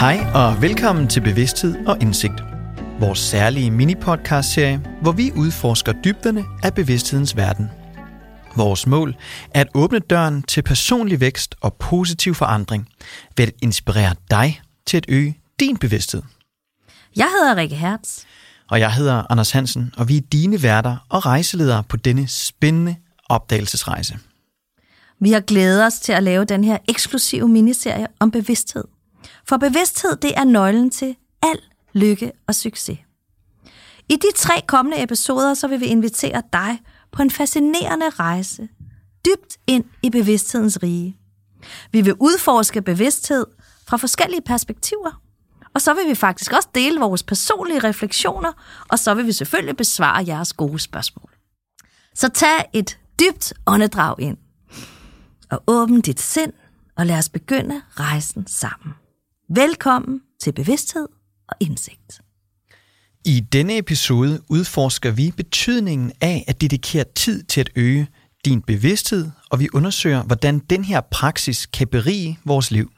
Hej og velkommen til Bevidsthed og Indsigt. Vores særlige mini-podcast-serie, hvor vi udforsker dybderne af bevidsthedens verden. Vores mål er at åbne døren til personlig vækst og positiv forandring ved at inspirere dig til at øge din bevidsthed. Jeg hedder Rikke Hertz. Og jeg hedder Anders Hansen, og vi er dine værter og rejseledere på denne spændende opdagelsesrejse. Vi har glædet os til at lave den her eksklusive miniserie om bevidsthed. For bevidsthed, det er nøglen til al lykke og succes. I de tre kommende episoder, så vil vi invitere dig på en fascinerende rejse dybt ind i bevidsthedens rige. Vi vil udforske bevidsthed fra forskellige perspektiver, og så vil vi faktisk også dele vores personlige refleksioner, og så vil vi selvfølgelig besvare jeres gode spørgsmål. Så tag et dybt åndedrag ind, og åbn dit sind, og lad os begynde rejsen sammen. Velkommen til bevidsthed og indsigt. I denne episode udforsker vi betydningen af at dedikere tid til at øge din bevidsthed, og vi undersøger, hvordan den her praksis kan berige vores liv.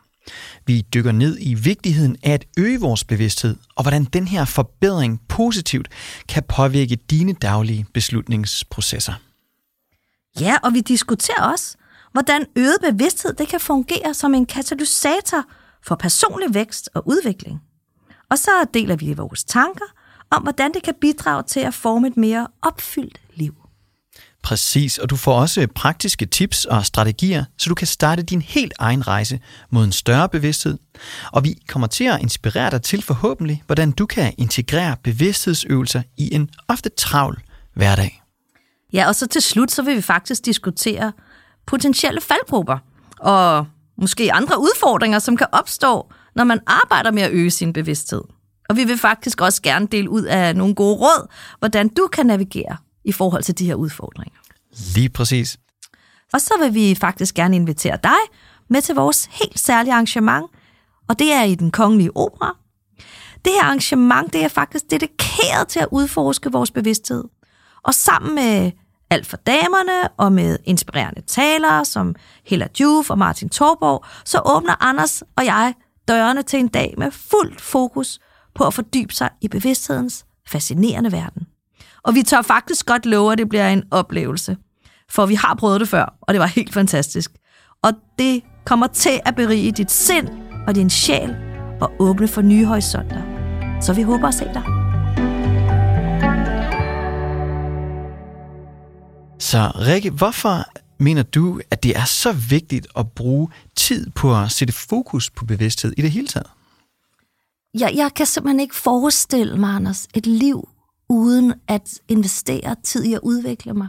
Vi dykker ned i vigtigheden af at øge vores bevidsthed, og hvordan den her forbedring positivt kan påvirke dine daglige beslutningsprocesser. Ja, og vi diskuterer også, hvordan øget bevidsthed det kan fungere som en katalysator for personlig vækst og udvikling. Og så deler vi vores tanker om, hvordan det kan bidrage til at forme et mere opfyldt liv. Præcis, og du får også praktiske tips og strategier, så du kan starte din helt egen rejse mod en større bevidsthed. Og vi kommer til at inspirere dig til forhåbentlig, hvordan du kan integrere bevidsthedsøvelser i en ofte travl hverdag. Ja, og så til slut, så vil vi faktisk diskutere potentielle faldgrupper og måske andre udfordringer, som kan opstå, når man arbejder med at øge sin bevidsthed. Og vi vil faktisk også gerne dele ud af nogle gode råd, hvordan du kan navigere i forhold til de her udfordringer. Lige præcis. Og så vil vi faktisk gerne invitere dig med til vores helt særlige arrangement, og det er i den kongelige opera. Det her arrangement, det er faktisk dedikeret til at udforske vores bevidsthed. Og sammen med alt for damerne og med inspirerende talere som Hella Juf og Martin Torborg, så åbner Anders og jeg dørene til en dag med fuldt fokus på at fordybe sig i bevidsthedens fascinerende verden. Og vi tør faktisk godt love, at det bliver en oplevelse. For vi har prøvet det før, og det var helt fantastisk. Og det kommer til at berige dit sind og din sjæl og åbne for nye horisonter. Så vi håber at se dig. Så Rikke, hvorfor mener du, at det er så vigtigt at bruge tid på at sætte fokus på bevidsthed i det hele taget? Jeg, jeg kan simpelthen ikke forestille mig, Anders, et liv uden at investere tid i at udvikle mig.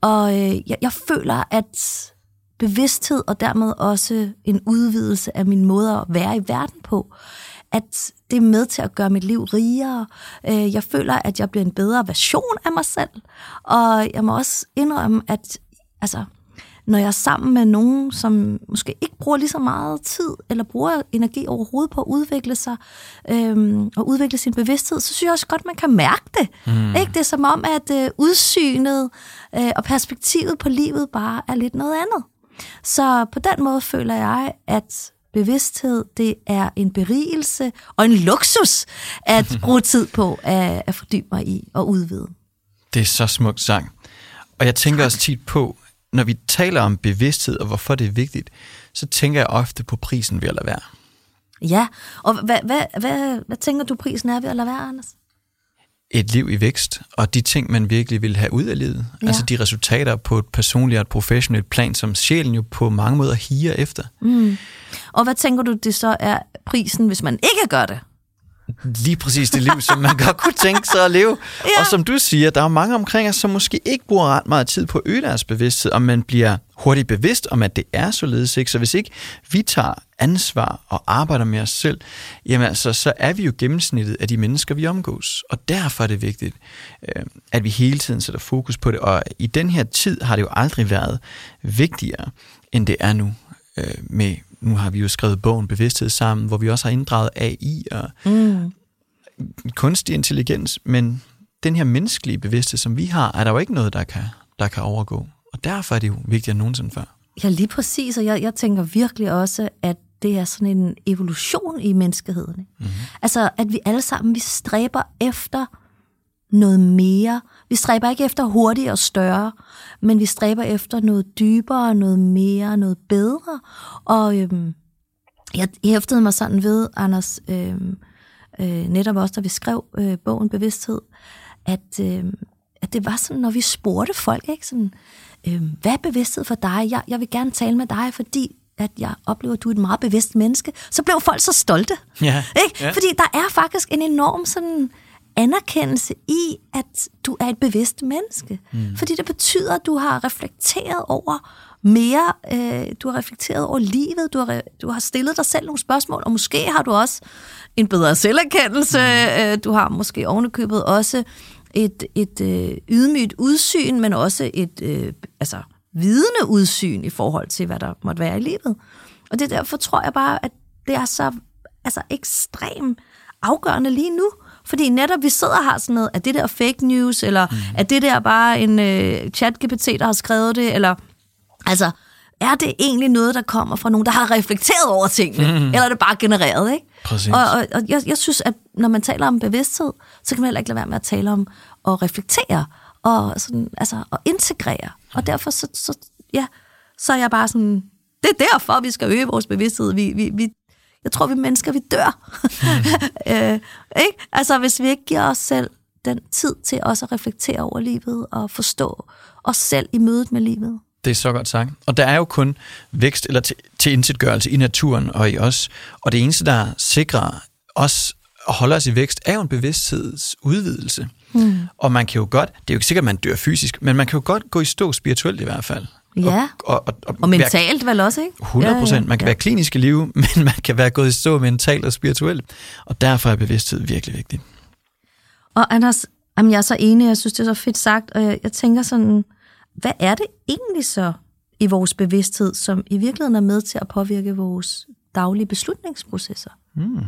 Og øh, jeg, jeg føler, at bevidsthed og dermed også en udvidelse af min måde at være i verden på, at det er med til at gøre mit liv rigere. Øh, jeg føler, at jeg bliver en bedre version af mig selv. Og jeg må også indrømme, at altså, når jeg er sammen med nogen, som måske ikke bruger lige så meget tid, eller bruger energi overhovedet på at udvikle sig, øhm, og udvikle sin bevidsthed, så synes jeg også godt, man kan mærke det. Mm. Ikke? Det er som om, at øh, udsynet øh, og perspektivet på livet bare er lidt noget andet. Så på den måde føler jeg, at bevidsthed, det er en berigelse og en luksus at bruge tid på at, at fordybe mig i og udvide. Det er så smukt sang. Og jeg tænker også tit på, når vi taler om bevidsthed og hvorfor det er vigtigt, så tænker jeg ofte på prisen ved at lade være. Ja, og hvad, hvad, hvad, hvad tænker du prisen er ved at lade være, Anders? Et liv i vækst, og de ting, man virkelig vil have ud af livet. Ja. Altså de resultater på et personligt og et professionelt plan, som sjælen jo på mange måder higer efter. Mm. Og hvad tænker du, det så er prisen, hvis man ikke gør det? lige præcis det liv, som man godt kunne tænke sig at leve. Ja. Og som du siger, der er mange omkring os, som måske ikke bruger ret meget tid på at øge deres bevidsthed, og man bliver hurtigt bevidst om, at det er således. Ikke? Så hvis ikke vi tager ansvar og arbejder med os selv, jamen altså, så er vi jo gennemsnittet af de mennesker, vi omgås. Og derfor er det vigtigt, øh, at vi hele tiden sætter fokus på det. Og i den her tid har det jo aldrig været vigtigere, end det er nu øh, med nu har vi jo skrevet bogen Bevidsthed sammen, hvor vi også har inddraget AI og mm. kunstig intelligens, men den her menneskelige bevidsthed, som vi har, er der jo ikke noget, der kan, der kan overgå. Og derfor er det jo vigtigere end nogensinde før. Ja, lige præcis, og jeg, jeg tænker virkelig også, at det er sådan en evolution i menneskeheden. Mm-hmm. Altså, at vi alle sammen, vi stræber efter noget mere. Vi stræber ikke efter hurtigere og større, men vi stræber efter noget dybere, noget mere, noget bedre. Og øhm, jeg hæftede mig sådan ved, Anders, øhm, øh, netop også, da vi skrev øh, bogen Bevidsthed, at, øh, at det var sådan, når vi spurgte folk, ikke? Sådan, øh, hvad er bevidsthed for dig? Jeg, jeg vil gerne tale med dig, fordi at jeg oplever, at du er et meget bevidst menneske, så blev folk så stolte. Ja. Ikke? Ja. Fordi der er faktisk en enorm sådan anerkendelse i, at du er et bevidst menneske. Mm. Fordi det betyder, at du har reflekteret over mere, øh, du har reflekteret over livet, du har, du har stillet dig selv nogle spørgsmål, og måske har du også en bedre selverkendelse, mm. øh, du har måske ovenikøbet også et, et øh, ydmygt udsyn, men også et øh, altså, vidende udsyn i forhold til, hvad der måtte være i livet. Og det derfor tror jeg bare, at det er så altså, ekstremt afgørende lige nu. Fordi netop vi sidder og har sådan noget, er det der fake news, eller mm. er det der bare en øh, chat-GPT, der har skrevet det, eller altså, er det egentlig noget, der kommer fra nogen, der har reflekteret over tingene, mm. eller er det bare genereret, ikke? Præcis. Og, og, og jeg, jeg synes, at når man taler om bevidsthed, så kan man heller ikke lade være med at tale om at reflektere, og sådan, altså, at integrere. Og derfor så, så, ja, så er jeg bare sådan, det er derfor, vi skal øge vores bevidsthed. Vi, vi, vi, jeg tror, vi mennesker, vi dør. øh, ikke? Altså, hvis vi ikke giver os selv den tid til også at reflektere over livet og forstå os selv i mødet med livet. Det er så godt sagt. Og der er jo kun vækst eller til, til indsætgørelse i naturen og i os. Og det eneste, der sikrer os at holde os i vækst, er jo en bevidsthedsudvidelse. Mm. Og man kan jo godt, det er jo ikke sikkert, at man dør fysisk, men man kan jo godt gå i stå spirituelt i hvert fald. Ja, og, og, og, og, og mentalt vel også, ikke? 100 procent. Ja, ja, man kan ja. være klinisk i live, men man kan være gået i stå mentalt og spirituelt. Og derfor er bevidsthed virkelig vigtigt. Og Anders, jamen jeg er så enig, jeg synes, det er så fedt sagt, og jeg, jeg tænker sådan, hvad er det egentlig så i vores bevidsthed, som i virkeligheden er med til at påvirke vores daglige beslutningsprocesser? Mm.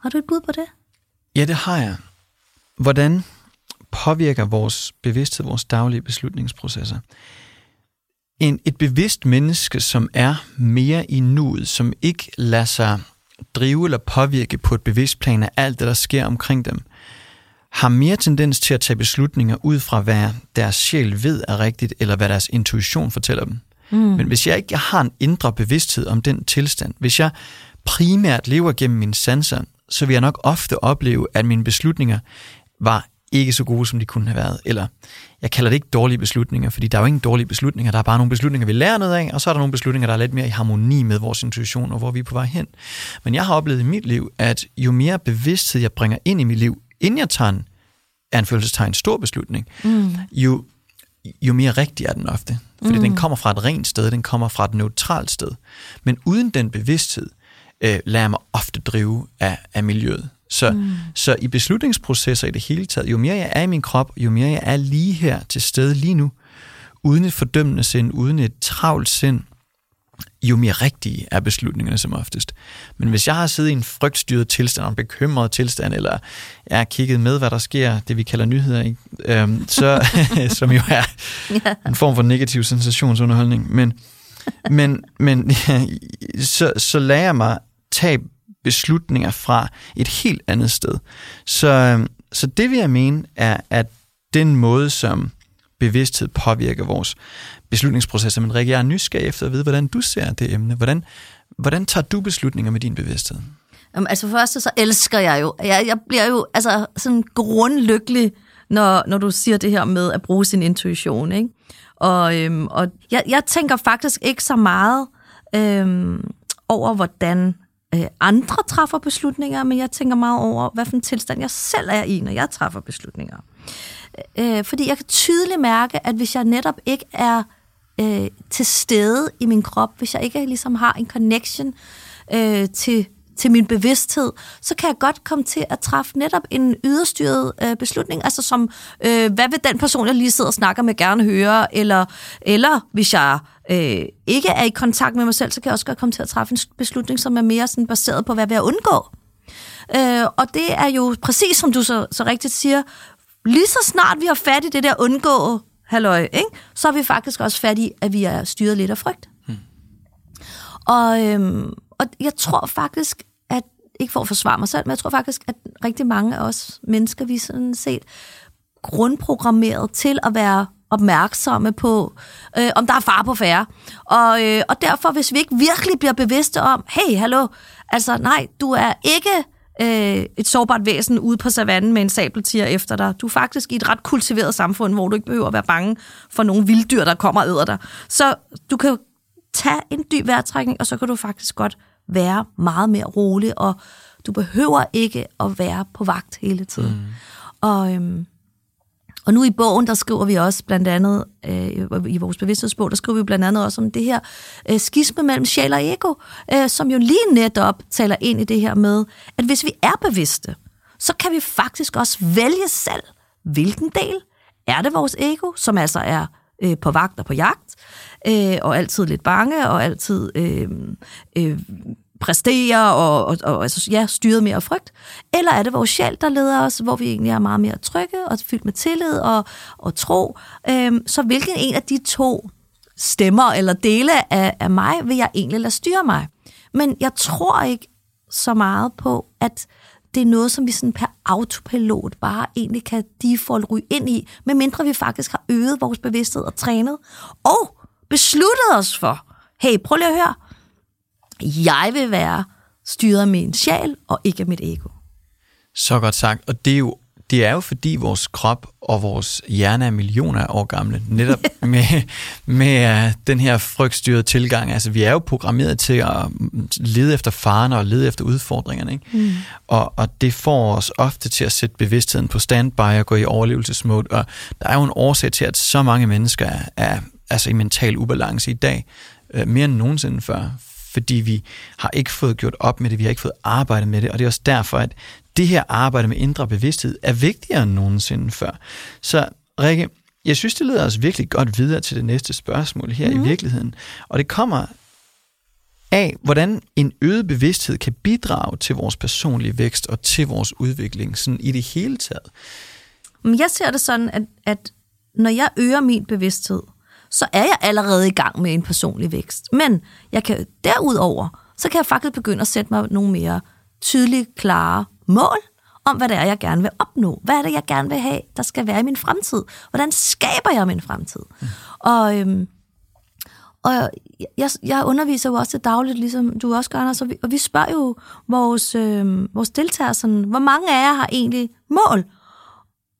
Har du et bud på det? Ja, det har jeg. Hvordan påvirker vores bevidsthed vores daglige beslutningsprocesser? En, et bevidst menneske, som er mere i nuet, som ikke lader sig drive eller påvirke på et bevidst plan af alt det, der sker omkring dem, har mere tendens til at tage beslutninger ud fra, hvad deres sjæl ved er rigtigt, eller hvad deres intuition fortæller dem. Mm. Men hvis jeg ikke har en indre bevidsthed om den tilstand, hvis jeg primært lever gennem mine sanser, så vil jeg nok ofte opleve, at mine beslutninger var ikke så gode, som de kunne have været. Eller jeg kalder det ikke dårlige beslutninger, fordi der er jo ingen dårlige beslutninger. Der er bare nogle beslutninger, vi lærer noget af, og så er der nogle beslutninger, der er lidt mere i harmoni med vores intuition og hvor vi er på vej hen. Men jeg har oplevet i mit liv, at jo mere bevidsthed jeg bringer ind i mit liv, inden jeg tager en anførselstegn stor beslutning, mm. jo, jo mere rigtig er den ofte. Fordi mm. den kommer fra et rent sted, den kommer fra et neutralt sted. Men uden den bevidsthed, øh, lader jeg mig ofte drive af, af miljøet. Så, mm. så i beslutningsprocesser i det hele taget, jo mere jeg er i min krop, jo mere jeg er lige her til stede lige nu, uden et fordømmende sind, uden et travlt sind, jo mere rigtige er beslutningerne som oftest. Men hvis jeg har siddet i en frygtstyret tilstand, en bekymret tilstand, eller jeg har kigget med, hvad der sker, det vi kalder nyheder, ikke? Øhm, så, som jo er en form for negativ sensationsunderholdning, men, men, men så, så lærer jeg mig tage beslutninger fra et helt andet sted. Så, øhm, så det vil jeg mene er, at den måde, som bevidsthed påvirker vores beslutningsprocesser. Men Rikke, jeg er nysgerrig efter at vide, hvordan du ser det emne. Hvordan, hvordan tager du beslutninger med din bevidsthed? Jamen, altså først så elsker jeg jo. Jeg, jeg bliver jo altså sådan grundlykkelig, når, når du siger det her med at bruge sin intuition. Ikke? Og, øhm, og jeg, jeg tænker faktisk ikke så meget øhm, over, hvordan øh, andre træffer beslutninger, men jeg tænker meget over, hvad for en tilstand jeg selv er i, når jeg træffer beslutninger. Øh, fordi jeg kan tydeligt mærke, at hvis jeg netop ikke er øh, til stede i min krop, hvis jeg ikke ligesom har en connection øh, til, til min bevidsthed, så kan jeg godt komme til at træffe netop en yderstyret øh, beslutning, altså som, øh, hvad vil den person, jeg lige sidder og snakker med, gerne høre, eller, eller hvis jeg øh, ikke er i kontakt med mig selv, så kan jeg også godt komme til at træffe en beslutning, som er mere sådan baseret på, hvad vil jeg undgå. Øh, og det er jo præcis, som du så, så rigtigt siger, lige så snart vi har fat i det der undgå halløj, ikke? så er vi faktisk også fat i, at vi er styret lidt af frygt. Hmm. Og, øhm, og jeg tror faktisk, at, ikke for at forsvare mig selv, men jeg tror faktisk, at rigtig mange af os mennesker, vi er sådan set grundprogrammeret til at være opmærksomme på, øh, om der er far på færre. Og, øh, og derfor, hvis vi ikke virkelig bliver bevidste om, hey, hallo, altså nej, du er ikke øh, et sårbart væsen ude på savannen med en sabeltiger efter dig. Du er faktisk i et ret kultiveret samfund, hvor du ikke behøver at være bange for nogle vilddyr, der kommer og æder dig. Så du kan tage en dyb vejrtrækning, og så kan du faktisk godt være meget mere rolig, og du behøver ikke at være på vagt hele tiden. Mm. Og, øhm, og nu i bogen, der skriver vi også blandt andet, øh, i vores bevidsthedsbog, der skriver vi blandt andet også om det her øh, skisme mellem sjæl og ego, øh, som jo lige netop taler ind i det her med, at hvis vi er bevidste, så kan vi faktisk også vælge selv, hvilken del. Er det vores ego, som altså er øh, på vagt og på jagt, øh, og altid lidt bange, og altid øh, øh, præstere og, og, og altså, ja, styret mere af frygt? Eller er det vores sjæl, der leder os, hvor vi egentlig er meget mere trygge og fyldt med tillid og, og tro? Øhm, så hvilken en af de to stemmer eller dele af, af mig vil jeg egentlig lade styre mig? Men jeg tror ikke så meget på, at det er noget, som vi sådan per autopilot bare egentlig kan default ryge ind i, medmindre vi faktisk har øget vores bevidsthed og trænet, og besluttet os for, hey, prøv lige at høre, jeg vil være styret af min sjæl og ikke af mit ego. Så godt sagt. Og det er jo det er jo fordi vores krop og vores hjerne er millioner af år gamle, netop med, med uh, den her frygtstyrede tilgang. Altså vi er jo programmeret til at lede efter faren og lede efter udfordringerne. Ikke? Mm. Og, og det får os ofte til at sætte bevidstheden på standby og gå i overlevelsesmode. Og der er jo en årsag til, at så mange mennesker er, er altså i mental ubalance i dag, uh, mere end nogensinde før fordi vi har ikke fået gjort op med det, vi har ikke fået arbejdet med det, og det er også derfor, at det her arbejde med indre bevidsthed er vigtigere end nogensinde før. Så Rikke, jeg synes, det leder os virkelig godt videre til det næste spørgsmål her mm. i mhm. virkeligheden, og det kommer af, hvordan en øget bevidsthed kan bidrage til vores personlige vækst og til vores udvikling sådan i det hele taget. Jeg ser det sådan, at, at når jeg øger min bevidsthed, så er jeg allerede i gang med en personlig vækst. Men jeg kan derudover, så kan jeg faktisk begynde at sætte mig nogle mere tydelige, klare mål om, hvad det er, jeg gerne vil opnå. Hvad er det, jeg gerne vil have, der skal være i min fremtid? Hvordan skaber jeg min fremtid? Mm. Og, øhm, og jeg, jeg underviser jo også til dagligt, ligesom du også gør, Anders, og vi, og vi spørger jo vores, øhm, vores deltagere sådan, hvor mange af jer har egentlig mål?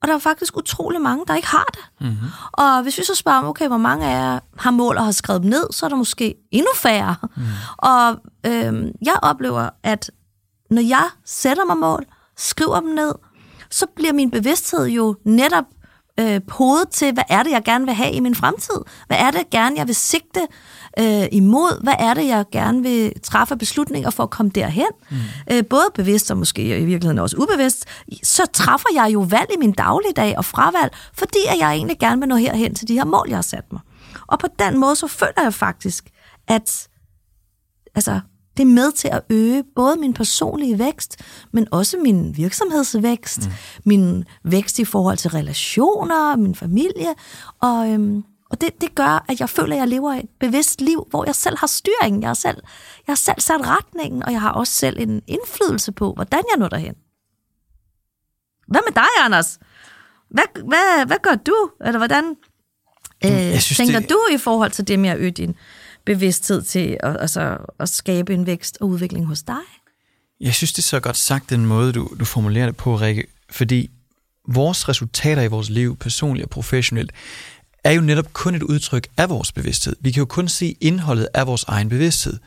Og der er faktisk utrolig mange, der ikke har det. Mm-hmm. Og hvis vi så spørger, okay, hvor mange af jer har mål og har skrevet dem ned, så er der måske endnu færre. Mm. Og øhm, jeg oplever, at når jeg sætter mig mål, skriver dem ned, så bliver min bevidsthed jo netop øh, podet til, hvad er det, jeg gerne vil have i min fremtid? Hvad er det gerne, jeg vil sigte øh, imod? Hvad er det, jeg gerne vil træffe beslutninger for at komme derhen? Mm. Øh, både bevidst og måske i virkeligheden også ubevidst. Så træffer jeg jo valg i min dagligdag og fravalg, fordi at jeg egentlig gerne vil nå herhen til de her mål, jeg har sat mig. Og på den måde, så føler jeg faktisk, at altså, det er med til at øge både min personlige vækst, men også min virksomhedsvækst, mm. min vækst i forhold til relationer, min familie. Og, øhm, og det, det gør, at jeg føler, at jeg lever et bevidst liv, hvor jeg selv har styringen. Jeg har selv, jeg har selv sat retningen, og jeg har også selv en indflydelse på, hvordan jeg når derhen. Hvad med dig, Anders? Hvad, hvad, hvad gør du? Eller hvordan øh, synes, tænker det... du i forhold til det med at øge din bevidsthed til at, altså, at skabe en vækst og udvikling hos dig? Jeg synes, det er så godt sagt, den måde, du, du formulerer det på, Rikke, fordi vores resultater i vores liv, personligt og professionelt, er jo netop kun et udtryk af vores bevidsthed. Vi kan jo kun se indholdet af vores egen bevidsthed.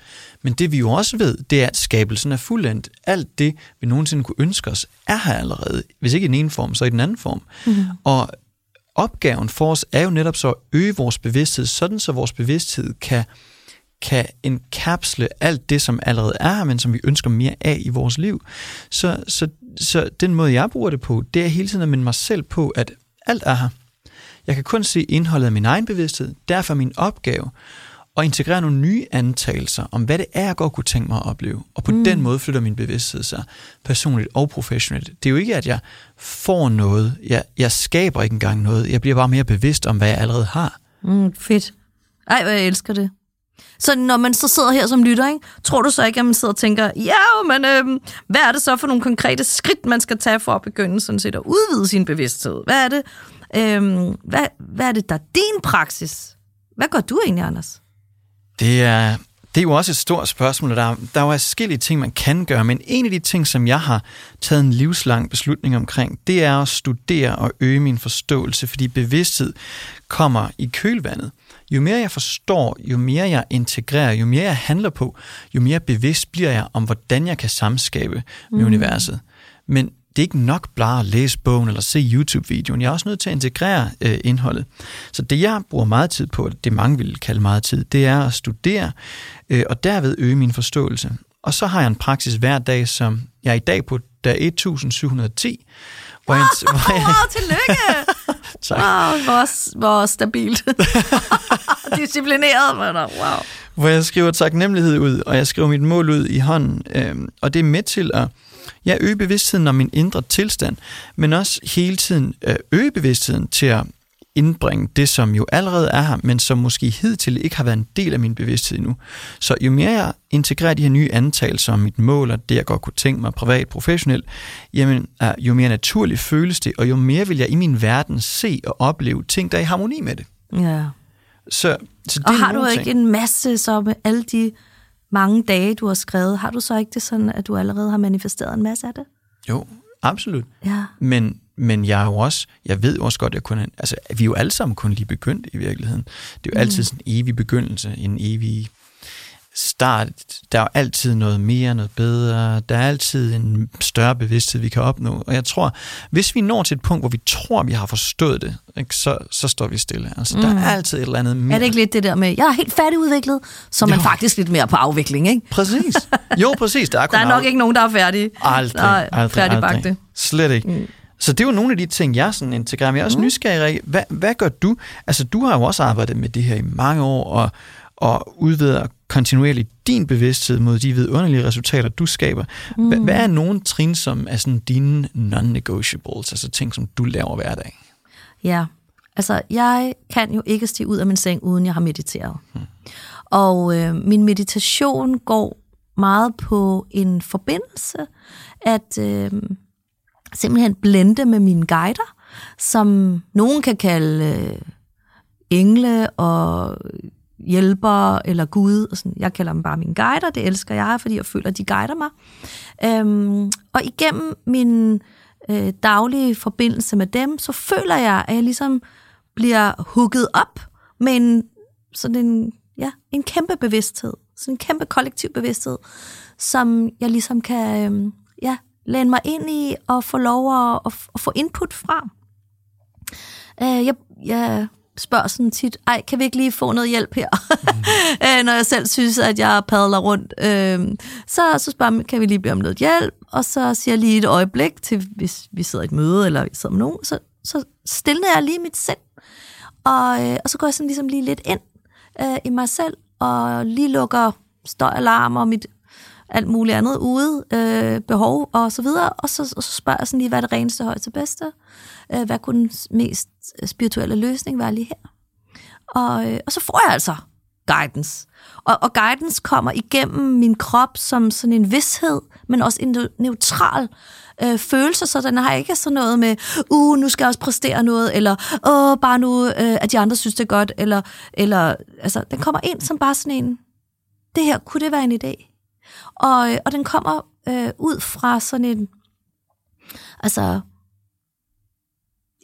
Men det vi jo også ved, det er, at skabelsen er fuldendt. Alt det, vi nogensinde kunne ønske os, er her allerede. Hvis ikke i den ene form, så i den anden form. Mm-hmm. Og opgaven for os er jo netop så at øge vores bevidsthed, sådan så vores bevidsthed kan, kan enkapsle alt det, som allerede er her, men som vi ønsker mere af i vores liv. Så, så, så den måde, jeg bruger det på, det er hele tiden at minde mig selv på, at alt er her. Jeg kan kun se indholdet af min egen bevidsthed, derfor er min opgave at integrere nogle nye antagelser om, hvad det er, jeg godt kunne tænke mig at opleve. Og på mm. den måde flytter min bevidsthed sig personligt og professionelt. Det er jo ikke, at jeg får noget. Jeg, jeg skaber ikke engang noget. Jeg bliver bare mere bevidst om, hvad jeg allerede har. Mm, fedt. Ej, hvor jeg elsker det. Så når man så sidder her som lytter, ikke, tror du så ikke, at man sidder og tænker, ja, men øh, hvad er det så for nogle konkrete skridt, man skal tage for at begynde sådan set at udvide sin bevidsthed? Hvad er det, øh, hvad, hvad er det der er din praksis? Hvad gør du egentlig, Anders? Det er, det er jo også et stort spørgsmål, og der, der er jo forskellige ting, man kan gøre, men en af de ting, som jeg har taget en livslang beslutning omkring, det er at studere og øge min forståelse, fordi bevidsthed kommer i kølvandet. Jo mere jeg forstår, jo mere jeg integrerer, jo mere jeg handler på, jo mere bevidst bliver jeg om, hvordan jeg kan samskabe med mm. universet. Men det er ikke nok bare at læse bogen eller se YouTube-videoen. Jeg er også nødt til at integrere øh, indholdet. Så det, jeg bruger meget tid på, det mange vil kalde meget tid, det er at studere øh, og derved øge min forståelse. Og så har jeg en praksis hver dag, som jeg er i dag på dag 1710, hvor jeg... Hvor jeg wow, tillykke! tak. Wow, hvor, hvor stabilt. Disciplineret, men wow. Hvor jeg skriver taknemmelighed ud, og jeg skriver mit mål ud i hånden. Øh, og det er med til at jeg øge bevidstheden om min indre tilstand, men også hele tiden øh, øge bevidstheden til at indbringe det, som jo allerede er her, men som måske hidtil ikke har været en del af min bevidsthed endnu. Så jo mere jeg integrerer de her nye antagelser om mit mål, og det jeg godt kunne tænke mig privat, professionelt, jamen, jo mere naturligt føles det, og jo mere vil jeg i min verden se og opleve ting, der er i harmoni med det. Ja. Så, så det og har du ikke ting. en masse så med alle de mange dage, du har skrevet, har du så ikke det sådan, at du allerede har manifesteret en masse af det? Jo, absolut. Ja. Men, men jeg er jo også, jeg ved også godt, at jeg kun, altså, vi er jo alle sammen kun lige begyndt i virkeligheden. Det er jo mm. altid sådan en evig begyndelse, en evig start, der er altid noget mere, noget bedre, der er altid en større bevidsthed, vi kan opnå. Og jeg tror, hvis vi når til et punkt, hvor vi tror, vi har forstået det, ikke, så, så står vi stille. Altså, mm. Der er mm. altid et eller andet mere. Er det ikke lidt det der med, jeg er helt færdigudviklet, så man jo. faktisk lidt mere på afvikling, ikke? Præcis. Jo, præcis. Der er, der er nok af... ikke nogen, der er færdige. Aldrig, Nej, aldrig, aldrig. Slet ikke. Mm. Så det er jo nogle af de ting, jeg sådan integrerer. Men jeg er også mm. nysgerrig hvad, hvad gør du? Altså, du har jo også arbejdet med det her i mange år, og, og udvider kontinuerligt din bevidsthed mod de vidunderlige resultater, du skaber. Mm. Hvad er nogle trin, som er sådan dine non-negotiables, altså ting, som du laver hver dag? Ja, altså jeg kan jo ikke stige ud af min seng, uden jeg har mediteret. Hmm. Og øh, min meditation går meget på en forbindelse, at øh, simpelthen blende med mine guider, som nogen kan kalde øh, engle og hjælper eller Gud. Og sådan. Jeg kalder dem bare mine guider, det elsker jeg, fordi jeg føler, at de guider mig. Øhm, og igennem min øh, daglige forbindelse med dem, så føler jeg, at jeg ligesom bliver hugget op med en, sådan en, ja, en kæmpe bevidsthed, sådan en kæmpe kollektiv bevidsthed, som jeg ligesom kan øh, ja, læne mig ind i og få lov at, at, at få input fra. Øh, jeg, jeg spørger sådan tit, ej, kan vi ikke lige få noget hjælp her? Mm. Når jeg selv synes, at jeg padler rundt. Øh, så, så spørger man, kan vi lige bede om noget hjælp? Og så siger jeg lige et øjeblik til, hvis vi sidder i et møde, eller vi sidder med nogen, så, så stiller jeg lige mit sind. Og, øh, og så går jeg sådan ligesom lige lidt ind øh, i mig selv, og lige lukker støjalarm og mit alt muligt andet ude, øh, behov og så videre, og så, og så spørger jeg sådan lige, hvad er det reneste højeste bedste? Øh, hvad kunne den mest spirituelle løsning være lige her? Og, øh, og så får jeg altså guidance. Og, og guidance kommer igennem min krop som sådan en vidshed, men også en neutral øh, følelse, så den har ikke sådan noget med, uh, nu skal jeg også præstere noget, eller åh, bare nu, øh, at de andre synes, det er godt, eller, eller altså, den kommer ind som bare sådan en, det her, kunne det være en idé? Og, øh, og den kommer øh, ud fra sådan en, altså,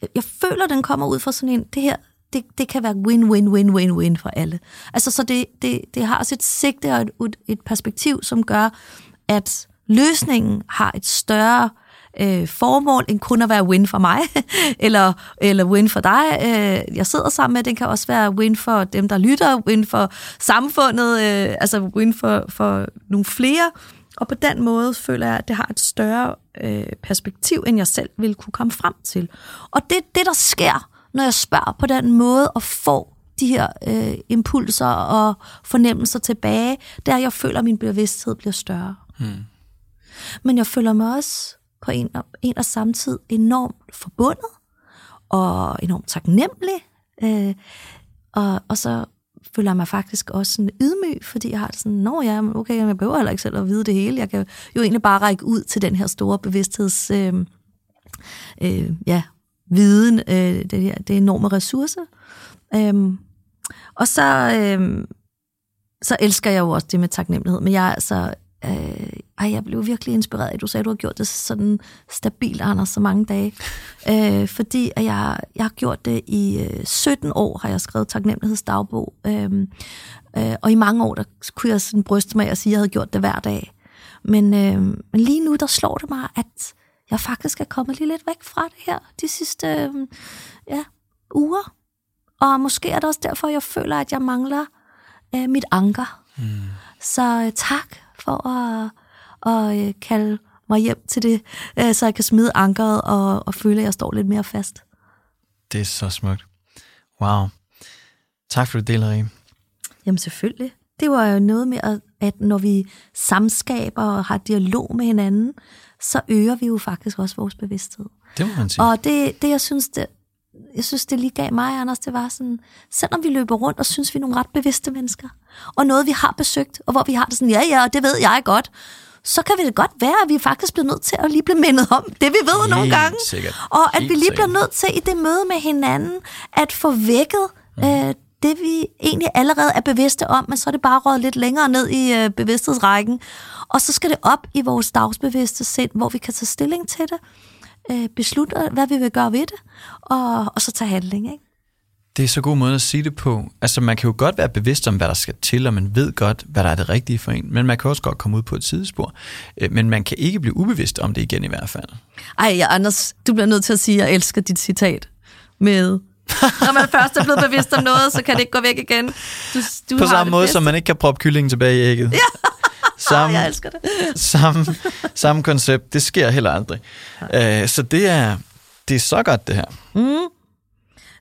jeg, jeg føler, den kommer ud fra sådan en, det her, det, det kan være win-win-win-win-win for alle. Altså, så det, det, det har også et sigte og et, et perspektiv, som gør, at løsningen har et større øh, formål, end kun at være win for mig, eller, eller win for dig. Øh, jeg sidder sammen med, den kan også være win for dem, der lytter, win for samfundet, øh, altså win for, for nogle flere. Og på den måde føler jeg, at det har et større øh, perspektiv, end jeg selv vil kunne komme frem til. Og det er det, der sker, når jeg spørger på den måde og får de her øh, impulser og fornemmelser tilbage, der jeg føler, at min bevidsthed bliver større. Hmm. Men jeg føler mig også på en, en og samme tid enormt forbundet og enormt taknemmelig. Øh, og, og så føler jeg mig faktisk også sådan ydmyg, fordi jeg har det sådan, nå ja, men okay, jeg behøver heller ikke selv at vide det hele. Jeg kan jo egentlig bare række ud til den her store bevidstheds, øh, øh, ja, viden, øh, det, her, det enorme ressource. Øhm, og så, øh, så elsker jeg jo også det med taknemmelighed, men jeg er altså Øh, ej, jeg blev virkelig inspireret. Du sagde, du har gjort det sådan stabilt, Anders, så mange dage. Øh, fordi at jeg, jeg har gjort det i øh, 17 år, har jeg skrevet taknemmelighedsdagbog. Øh, øh, og i mange år, der kunne jeg sådan bryste mig og sige, at jeg havde gjort det hver dag. Men, øh, men lige nu, der slår det mig, at jeg faktisk er kommet lige lidt væk fra det her de sidste øh, ja, uger. Og måske er det også derfor, jeg føler, at jeg mangler øh, mit anker. Mm. Så øh, tak for at, at øh, kalde mig hjem til det, øh, så jeg kan smide ankeret og, og føle, at jeg står lidt mere fast. Det er så smukt. Wow. Tak for det, deler, Jamen selvfølgelig. Det var jo noget med, at, at når vi samskaber og har dialog med hinanden, så øger vi jo faktisk også vores bevidsthed. Det må man sige. Og det, det jeg synes, det, jeg synes, det lige gav mig, Anders, det var sådan, selvom vi løber rundt og synes, vi er nogle ret bevidste mennesker, og noget, vi har besøgt, og hvor vi har det sådan, ja, ja, det ved jeg godt, så kan det godt være, at vi faktisk bliver nødt til at lige blive mindet om det, vi ved Helt nogle gange. Sikkert. Og at Helt vi lige bliver nødt til i det møde med hinanden, at få vækket mm. øh, det, vi egentlig allerede er bevidste om, men så er det bare rådet lidt længere ned i øh, bevidsthedsrækken. Og så skal det op i vores dagsbevidste sind, hvor vi kan tage stilling til det øh, beslutte, hvad vi vil gøre ved det, og, og så tage handling. Ikke? Det er så god måde at sige det på. Altså, man kan jo godt være bevidst om, hvad der skal til, og man ved godt, hvad der er det rigtige for en, men man kan også godt komme ud på et sidespor. Øh, men man kan ikke blive ubevidst om det igen i hvert fald. Ej, ja, Anders, du bliver nødt til at sige, at jeg elsker dit citat med når man først er blevet bevidst om noget, så kan det ikke gå væk igen. Du, du på samme måde, som man ikke kan proppe kyllingen tilbage i ægget. Ja. Samme, jeg elsker det. samme, samme koncept. Det sker heller aldrig. Uh, så det er, det er så godt, det her. Mm.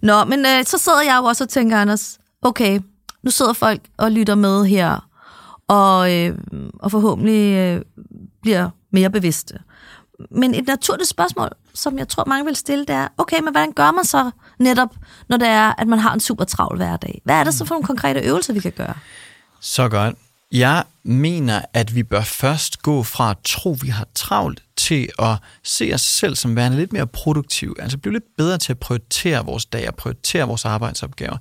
Nå, men uh, så sidder jeg jo også og tænker, Anders, okay, nu sidder folk og lytter med her, og, uh, og forhåbentlig uh, bliver mere bevidste. Men et naturligt spørgsmål, som jeg tror mange vil stille, det er, okay, men hvordan gør man så netop, når det er, at man har en super travl hverdag? Hvad er det så for nogle konkrete øvelser, vi kan gøre? Så godt. Jeg mener, at vi bør først gå fra at tro, at vi har travlt, til at se os selv som værende lidt mere produktiv. Altså blive lidt bedre til at prioritere vores dag og prioritere vores arbejdsopgaver.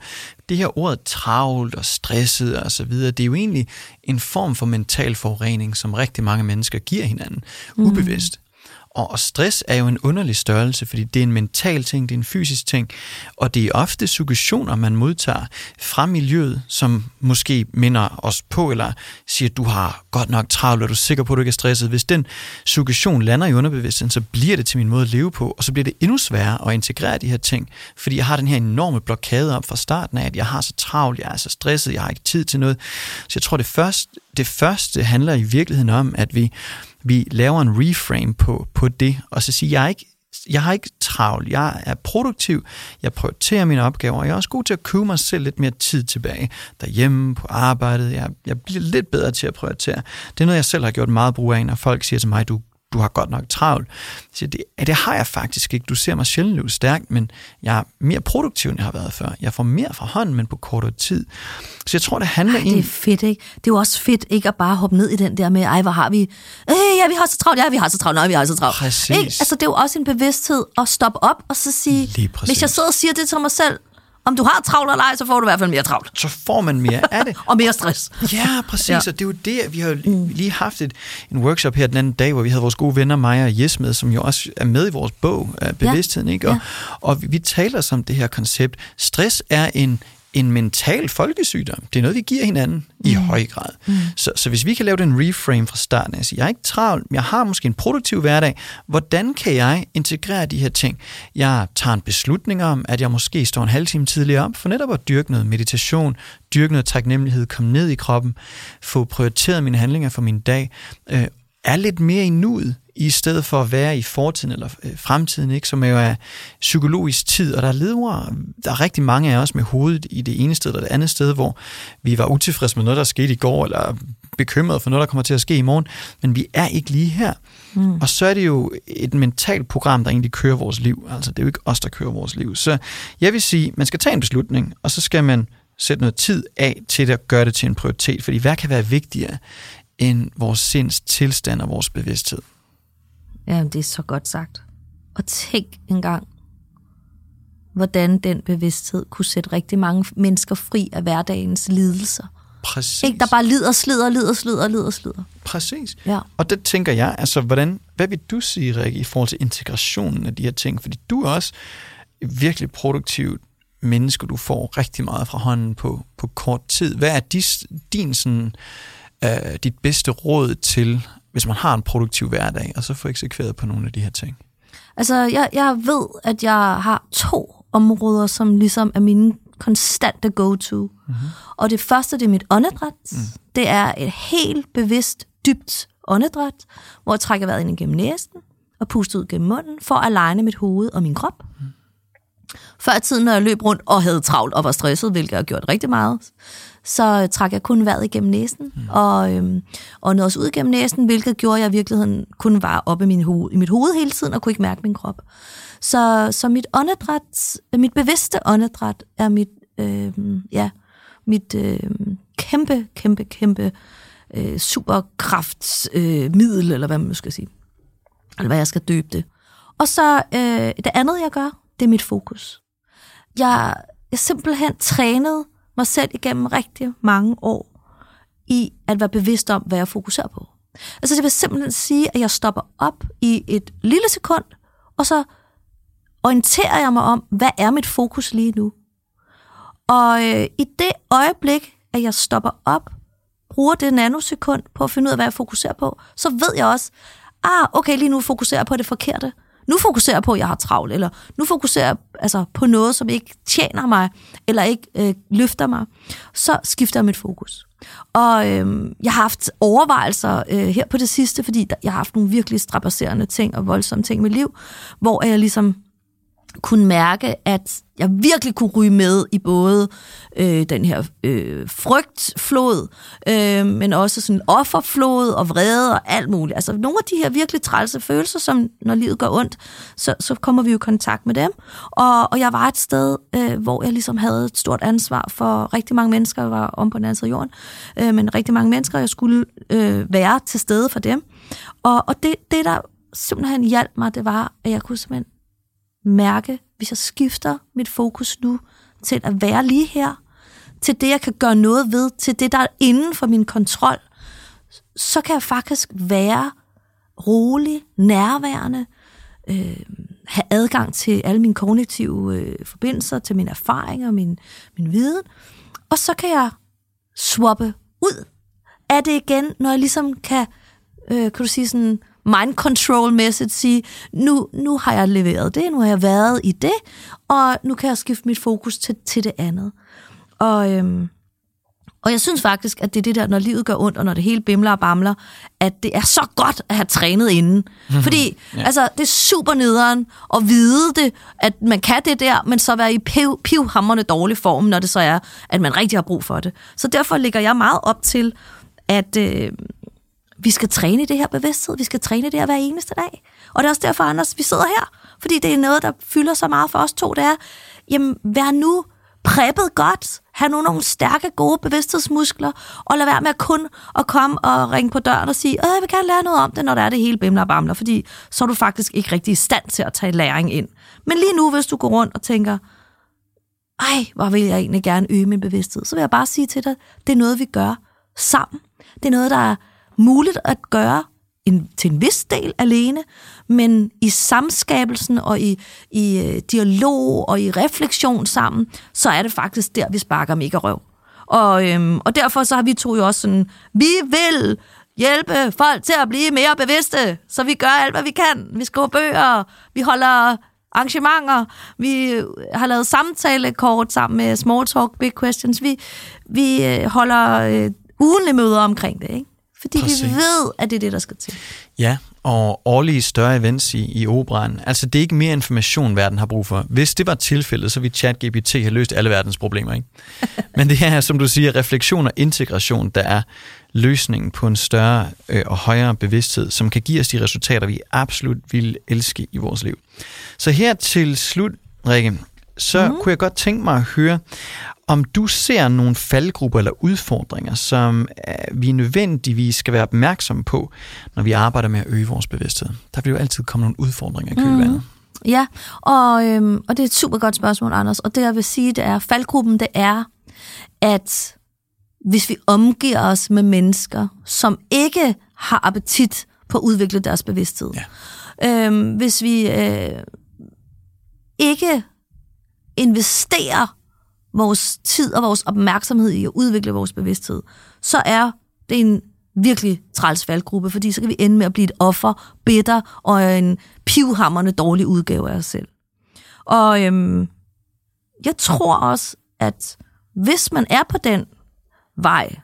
Det her ord travlt og stresset og så videre, det er jo egentlig en form for mental forurening, som rigtig mange mennesker giver hinanden, mm. ubevidst. Og, stress er jo en underlig størrelse, fordi det er en mental ting, det er en fysisk ting, og det er ofte suggestioner, man modtager fra miljøet, som måske minder os på, eller siger, du har godt nok travlt, og du er sikker på, at du ikke er stresset. Hvis den suggestion lander i underbevidstheden, så bliver det til min måde at leve på, og så bliver det endnu sværere at integrere de her ting, fordi jeg har den her enorme blokade op fra starten af, at jeg har så travlt, jeg er så stresset, jeg har ikke tid til noget. Så jeg tror, det første, det første handler i virkeligheden om, at vi vi laver en reframe på, på det, og så siger, jeg er ikke jeg har ikke travlt, jeg er produktiv, jeg prioriterer mine opgaver, og jeg er også god til at købe mig selv lidt mere tid tilbage derhjemme, på arbejdet, jeg, jeg bliver lidt bedre til at prioritere. Det er noget, jeg selv har gjort meget brug af, når folk siger til mig, du, du har godt nok travlt. Så det, det har jeg faktisk ikke. Du ser mig sjældent løbe stærkt, men jeg er mere produktiv, end jeg har været før. Jeg får mere fra hånden, men på kortere tid. Så jeg tror, det handler ej, det er fedt, ikke? Det er jo også fedt ikke at bare hoppe ned i den der med, ej, hvor har vi... Øh, ja, vi har så travlt, ja, vi har så travlt, nej, vi har så travlt. Præcis. Ikke? Altså, det er jo også en bevidsthed at stoppe op og så sige, hvis jeg sidder og siger det til mig selv, om du har travlt eller ej, så får du i hvert fald mere travlt. Så får man mere af det. og mere stress. Ja, præcis. Ja. Og det er jo det, vi har lige haft et, en workshop her den anden dag, hvor vi havde vores gode venner, Maja og Jes med, som jo også er med i vores bog, Bevidstheden. Ja. Ikke? Og, ja. og vi, vi taler som det her koncept. Stress er en, en mental folkesygdom. Det er noget, vi giver hinanden mm. i høj grad. Mm. Så, så hvis vi kan lave den reframe fra starten sige, jeg er ikke travlt, jeg har måske en produktiv hverdag, hvordan kan jeg integrere de her ting? Jeg tager en beslutning om, at jeg måske står en halv time tidligere op, for netop at dyrke noget meditation, dyrke noget taknemmelighed, komme ned i kroppen, få prioriteret mine handlinger for min dag, øh, er lidt mere i nuet, i stedet for at være i fortiden eller øh, fremtiden, ikke, som jo er psykologisk tid, og der lever der er rigtig mange af os med hovedet i det ene sted eller det andet sted, hvor vi var utilfredse med noget, der skete i går, eller bekymret for noget, der kommer til at ske i morgen, men vi er ikke lige her. Mm. Og så er det jo et mentalt program, der egentlig kører vores liv. Altså, det er jo ikke os, der kører vores liv. Så jeg vil sige, man skal tage en beslutning, og så skal man sætte noget tid af til at gøre det til en prioritet, fordi hvad kan være vigtigere end vores sinds tilstand og vores bevidsthed? Ja, det er så godt sagt. Og tænk engang, hvordan den bevidsthed kunne sætte rigtig mange mennesker fri af hverdagens lidelser. Præcis. Ikke, der bare lider, slider, lider, slider, lider, slider. Præcis. Ja. Og det tænker jeg, altså, hvordan, hvad vil du sige, Rikke, i forhold til integrationen af de her ting? Fordi du er også virkelig produktivt menneske, du får rigtig meget fra hånden på, på kort tid. Hvad er dis, din sådan, øh, dit bedste råd til, hvis man har en produktiv hverdag, og så få eksekveret på nogle af de her ting? Altså, jeg, jeg ved, at jeg har to områder, som ligesom er mine konstante go-to. Mm-hmm. Og det første, det er mit åndedræt. Mm. Det er et helt bevidst, dybt åndedræt, hvor jeg trækker vejret ind igennem næsen og puster ud gennem munden, for at aligne mit hoved og min krop. Mm. Før i tiden, når jeg løb rundt og havde travlt og var stresset, hvilket jeg har gjort rigtig meget, så trak jeg kun vejret igennem næsen, mm. og, øhm, og nåede også ud igennem næsen, hvilket gjorde, at jeg i virkeligheden kun var oppe i, min ho- i mit hoved hele tiden, og kunne ikke mærke min krop. Så, så mit åndedræt, mit bevidste åndedræt, er mit, øh, ja, mit øh, kæmpe, kæmpe, kæmpe øh, superkraftsmiddel, øh, middel, eller hvad man skal sige. Eller hvad jeg skal døbe det. Og så øh, det andet, jeg gør, det er mit fokus. Jeg, jeg simpelthen trænet mig selv igennem rigtig mange år i at være bevidst om, hvad jeg fokuserer på. Altså det vil simpelthen sige, at jeg stopper op i et lille sekund, og så orienterer jeg mig om, hvad er mit fokus lige nu. Og øh, i det øjeblik, at jeg stopper op, bruger det nanosekund på at finde ud af, hvad jeg fokuserer på, så ved jeg også, ah, okay, lige nu fokuserer jeg på det forkerte. Nu fokuserer jeg på, at jeg har travlt, eller nu fokuserer jeg altså, på noget, som ikke tjener mig, eller ikke øh, løfter mig. Så skifter jeg mit fokus. Og øh, jeg har haft overvejelser øh, her på det sidste, fordi der, jeg har haft nogle virkelig strapasserende ting og voldsomme ting i mit liv, hvor jeg ligesom kunne mærke, at jeg virkelig kunne ryge med i både øh, den her øh, frygtflod, øh, men også sådan offerflod og vrede og alt muligt. Altså nogle af de her virkelig trælse følelser, som når livet går ondt, så, så kommer vi jo i kontakt med dem. Og, og jeg var et sted, øh, hvor jeg ligesom havde et stort ansvar for rigtig mange mennesker, jeg var om på den anden side af jorden, øh, men rigtig mange mennesker, jeg skulle øh, være til stede for dem. Og, og det, det, der simpelthen hjalp mig, det var, at jeg kunne simpelthen mærke, hvis jeg skifter mit fokus nu til at være lige her, til det, jeg kan gøre noget ved, til det, der er inden for min kontrol, så kan jeg faktisk være rolig, nærværende, øh, have adgang til alle mine kognitive øh, forbindelser, til mine erfaringer, min, min viden, og så kan jeg swappe ud af det igen, når jeg ligesom kan, øh, kan du sige sådan, mind control message, sige, nu, nu har jeg leveret det, nu har jeg været i det, og nu kan jeg skifte mit fokus til, til det andet. Og, øhm, og jeg synes faktisk, at det er det der, når livet gør ondt, og når det hele bimler og bamler, at det er så godt at have trænet inden. Mm-hmm. Fordi ja. altså, det er super nederen at vide det, at man kan det der, men så være i piv, pivhammerne dårlig form, når det så er, at man rigtig har brug for det. Så derfor ligger jeg meget op til, at, øh, vi skal træne det her bevidsthed, vi skal træne det her hver eneste dag. Og det er også derfor, Anders, vi sidder her. Fordi det er noget, der fylder så meget for os to, det er, jamen, vær nu præppet godt, have nu nogle stærke, gode bevidsthedsmuskler, og lad være med at kun at komme og ringe på døren og sige, øh, jeg vil gerne lære noget om det, når det er det hele bimler og bamler, fordi så er du faktisk ikke rigtig i stand til at tage læring ind. Men lige nu, hvis du går rundt og tænker, ej, hvor vil jeg egentlig gerne øge min bevidsthed, så vil jeg bare sige til dig, det er noget, vi gør sammen. Det er noget, der er muligt at gøre en, til en vis del alene, men i samskabelsen og i, i øh, dialog og i refleksion sammen, så er det faktisk der, vi sparker mega røv. Og, øhm, og derfor så har vi to jo også sådan, vi vil hjælpe folk til at blive mere bevidste, så vi gør alt, hvad vi kan. Vi skriver bøger, vi holder arrangementer, vi øh, har lavet samtalekort sammen med Small Talk, Big Questions, vi, vi øh, holder øh, ugenlige møder omkring det, ikke? Fordi Præcis. vi ved, at det er det, der skal til. Ja, og årlige større events i, i operan. Altså, det er ikke mere information, verden har brug for. Hvis det var tilfældet, så ville ChatGPT have løst alle verdens problemer, ikke? Men det er, som du siger, refleksion og integration, der er løsningen på en større øh, og højere bevidsthed, som kan give os de resultater, vi absolut vil elske i vores liv. Så her til slut, Rikke, så mm. kunne jeg godt tænke mig at høre, om du ser nogle faldgrupper eller udfordringer, som øh, vi nødvendigvis skal være opmærksomme på, når vi arbejder med at øge vores bevidsthed. Der vil jo altid komme nogle udfordringer i kølvandet. Mm. Ja, og, øhm, og det er et super godt spørgsmål, Anders. Og det jeg vil sige, det er, faldgruppen det er, at hvis vi omgiver os med mennesker, som ikke har appetit på at udvikle deres bevidsthed. Ja. Øhm, hvis vi øh, ikke investerer vores tid og vores opmærksomhed i at udvikle vores bevidsthed, så er det en virkelig træls faldgruppe, fordi så kan vi ende med at blive et offer, bitter og en pivhammerne dårlig udgave af os selv. Og øhm, jeg tror også, at hvis man er på den vej,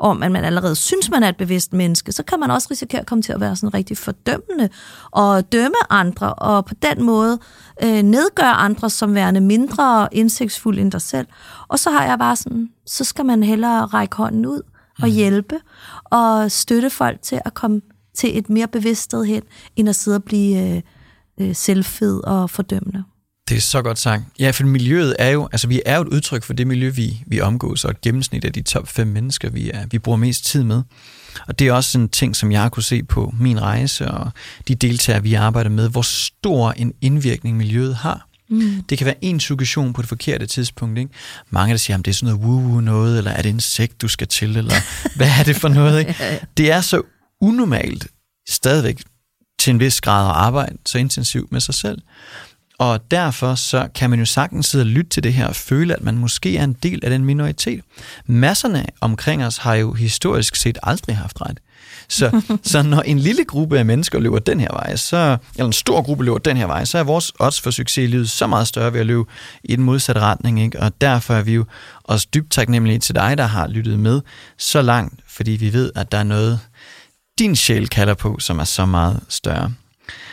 om at man allerede synes, man er et bevidst menneske, så kan man også risikere at komme til at være sådan rigtig fordømmende og dømme andre, og på den måde øh, nedgøre andre som værende mindre indsigtsfulde end dig selv. Og så har jeg bare sådan, så skal man hellere række hånden ud og mm. hjælpe og støtte folk til at komme til et mere bevidst sted hen, end at sidde og blive øh, øh, selvfed og fordømmende. Det er så godt sagt. Ja, for miljøet er jo, altså vi er jo et udtryk for det miljø, vi, vi omgås, og et gennemsnit af de top 5 mennesker, vi, er, vi bruger mest tid med. Og det er også en ting, som jeg kunne se på min rejse, og de deltagere, vi arbejder med, hvor stor en indvirkning miljøet har. Mm. Det kan være en suggestion på det forkerte tidspunkt. Ikke? Mange der siger, at det er sådan noget woo-woo noget, eller er det en sekt, du skal til, eller hvad er det for noget? Ikke? Det er så unormalt stadigvæk til en vis grad at arbejde så intensivt med sig selv. Og derfor så kan man jo sagtens sidde og lytte til det her og føle, at man måske er en del af den minoritet. Masserne omkring os har jo historisk set aldrig haft ret. Så, så når en lille gruppe af mennesker løber den her vej, så, eller en stor gruppe løber den her vej, så er vores odds for succes i livet så meget større ved at løbe i den modsatte retning. Ikke? Og derfor er vi jo også dybt taknemmelige til dig, der har lyttet med så langt, fordi vi ved, at der er noget, din sjæl kalder på, som er så meget større.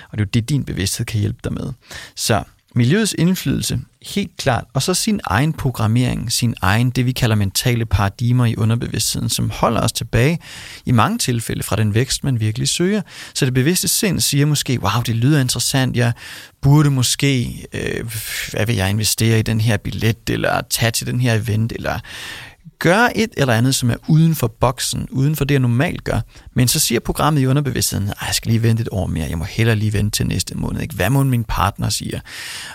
Og det er jo det, din bevidsthed kan hjælpe dig med. Så miljøets indflydelse, helt klart, og så sin egen programmering, sin egen, det vi kalder mentale paradigmer i underbevidstheden, som holder os tilbage i mange tilfælde fra den vækst, man virkelig søger. Så det bevidste sind siger måske, wow, det lyder interessant, jeg burde måske, øh, hvad vil jeg investere i den her billet, eller tage til den her event, eller gøre et eller andet, som er uden for boksen, uden for det, jeg normalt gør. Men så siger programmet i underbevidstheden, at jeg skal lige vente et år mere, jeg må hellere lige vente til næste måned. Ikke? Hvad må min partner siger?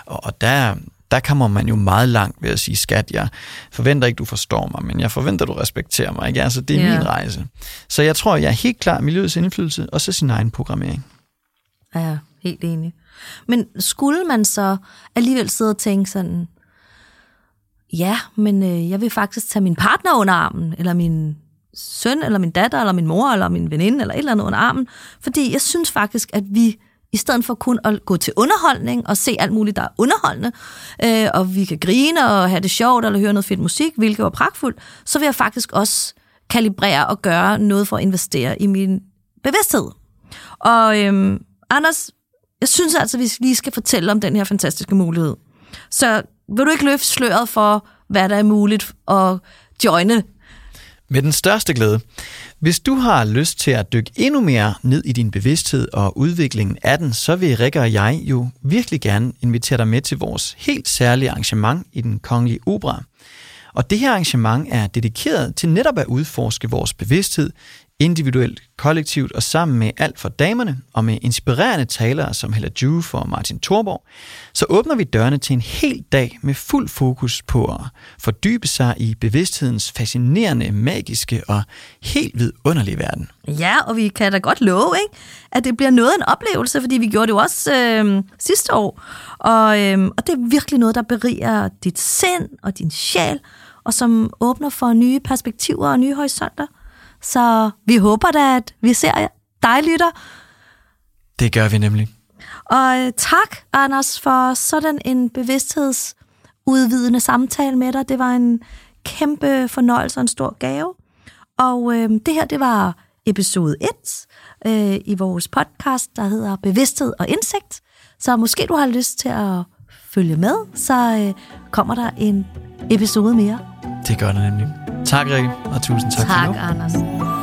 Og, og der, der kommer man jo meget langt ved at sige, skat, jeg forventer ikke, du forstår mig, men jeg forventer, du respekterer mig. Ikke? Altså, det er yeah. min rejse. Så jeg tror, jeg er helt klar miljøets indflydelse, og så sin egen programmering. Ja, helt enig. Men skulle man så alligevel sidde og tænke sådan, ja, men øh, jeg vil faktisk tage min partner under armen, eller min søn, eller min datter, eller min mor, eller min veninde, eller et eller andet under armen, fordi jeg synes faktisk, at vi i stedet for kun at gå til underholdning og se alt muligt, der er underholdende, øh, og vi kan grine og have det sjovt, eller høre noget fedt musik, hvilket var pragtfuldt, så vil jeg faktisk også kalibrere og gøre noget for at investere i min bevidsthed. Og øh, Anders, jeg synes altså, at vi lige skal fortælle om den her fantastiske mulighed. Så vil du ikke løfte sløret for, hvad der er muligt at joine? Med den største glæde. Hvis du har lyst til at dykke endnu mere ned i din bevidsthed og udviklingen af den, så vil Rikke og jeg jo virkelig gerne invitere dig med til vores helt særlige arrangement i den kongelige opera. Og det her arrangement er dedikeret til netop at udforske vores bevidsthed individuelt, kollektivt og sammen med alt for damerne og med inspirerende talere som Hella Juf og Martin Thorborg, så åbner vi dørene til en hel dag med fuld fokus på at fordybe sig i bevidsthedens fascinerende, magiske og helt vidunderlige verden. Ja, og vi kan da godt love, ikke? at det bliver noget af en oplevelse, fordi vi gjorde det jo også øh, sidste år. Og, øh, og det er virkelig noget, der beriger dit sind og din sjæl, og som åbner for nye perspektiver og nye horisonter. Så vi håber da, at vi ser dig, lytter. Det gør vi nemlig. Og øh, tak, Anders, for sådan en bevidsthedsudvidende samtale med dig. Det var en kæmpe fornøjelse og en stor gave. Og øh, det her, det var episode 1 øh, i vores podcast, der hedder Bevidsthed og Indsigt. Så måske du har lyst til at følge med, så øh, kommer der en episode mere. Det gør det nemlig. Tak, Rikke, og tusind tak, tak for nu. Tak, Anders.